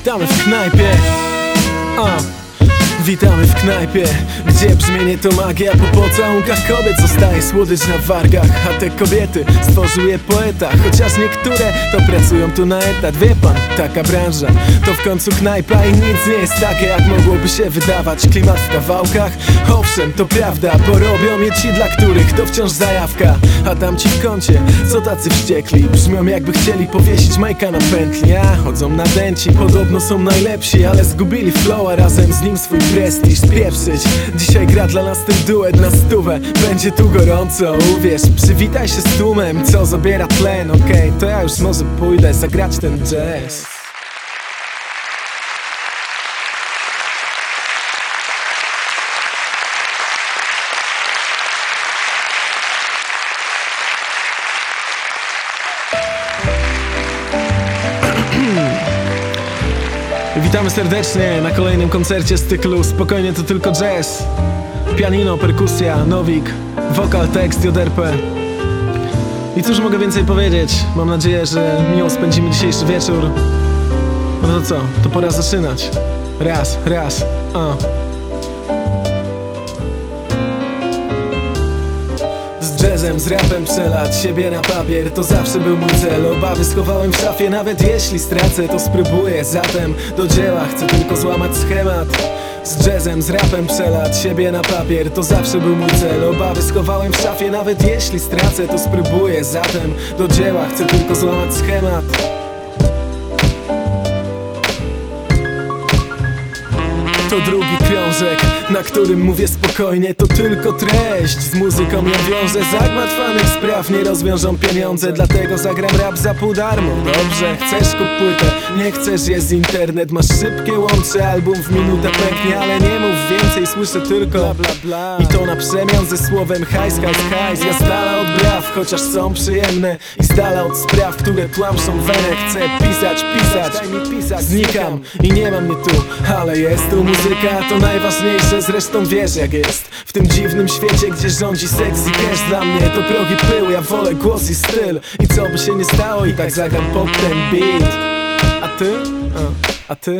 Witamy w knajpie A. Witamy w knajpie, gdzie brzmienie to magia. Po pocałunkach kobiet zostaje słodycz na wargach A te kobiety stworzył je poeta. Chociaż niektóre to pracują tu na etat. Wie pan, taka branża to w końcu knajpa I nic nie jest takie jak mogłoby się wydawać. Klimat w kawałkach, owszem to prawda Porobią je ci dla których to wciąż zajawka. A tam ci w kącie, co tacy wściekli Brzmią jakby chcieli powiesić majka na pętli. A chodzą na dęci, podobno są najlepsi Ale zgubili flow, razem z nim swój prestiż spieprzyć. Dzisiaj gra dla nas ten duet na stówę. Będzie tu gorąco, uwierz. Przywitaj się z tłumem, co zabiera tlen. Okej, okay, to ja już może pójdę zagrać ten jazz Witamy serdecznie na kolejnym koncercie z cyklu Spokojnie to tylko jazz. Pianino, perkusja, nowik, wokal, tekst, JRP I cóż mogę więcej powiedzieć? Mam nadzieję, że miło spędzimy dzisiejszy wieczór. No to co? To pora zaczynać. Raz, raz, a jazzem, z rapem przelać siebie na papier To zawsze był mój cel. Obawy schowałem w szafie Nawet jeśli stracę to spróbuję Zatem. Do dzieła chcę tylko złamać schemat. Z jazzem, z rapem przelać siebie na papier To zawsze był mój cel. Obawy schowałem w szafie Nawet jeśli stracę to spróbuję Zatem. Do dzieła chcę tylko złamać schemat To drugi krążek, na którym mówię spokojnie To tylko treść, z muzyką ją wiążę Zagmatwanych spraw nie rozwiążą pieniądze Dlatego zagram rap za pół darmo. Dobrze, chcesz kup płytę, nie chcesz jest internet. Masz szybkie łącze, album w minutę pęknie Ale nie mów więcej, słyszę tylko bla bla bla. I to na przemian ze słowem hajs, hajs, hajs. Ja z dala od braw, chociaż są przyjemne. I z dala od spraw, które tłamszą wenę Chcę pisać, pisać, znikam I nie mam mnie tu, ale jest tu muzyka to najważniejsze. Zresztą wiesz jak jest W tym dziwnym świecie, gdzie rządzi sexy cash. Dla mnie to progi pył, ja wolę głos i styl. I co by się nie stało i tak zagram pod ten beat. A ty? A, a ty?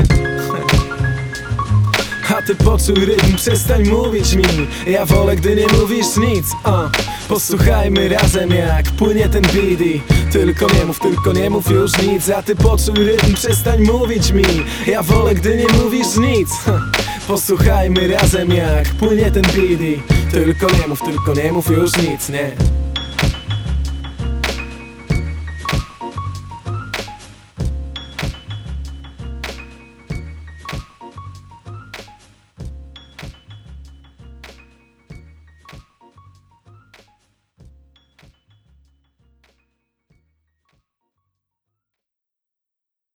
Ty poczuj rytm, przestań mówić mi. Ja wolę, gdy nie mówisz nic. Uh. Posłuchajmy razem jak płynie ten beat Tylko nie mów, tylko nie mów już nic. A ty poczuj rytm, przestań mówić mi. Ja wolę, gdy nie mówisz nic. Posłuchajmy razem jak płynie ten beat Tylko nie mów, tylko nie mów już nic, nie